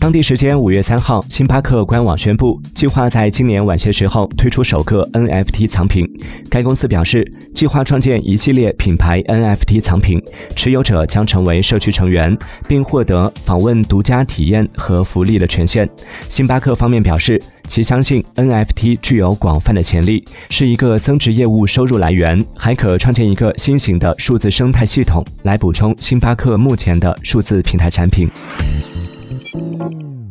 当地时间五月三号，星巴克官网宣布，计划在今年晚些时候推出首个 NFT 藏品。该公司表示，计划创建一系列品牌 NFT 藏品，持有者将成为社区成员，并获得访问独家体验和福利的权限。星巴克方面表示，其相信 NFT 具有广泛的潜力，是一个增值业务收入来源，还可创建一个新型的数字生态系统，来补充星巴克目前的数字平台产品。Thank you.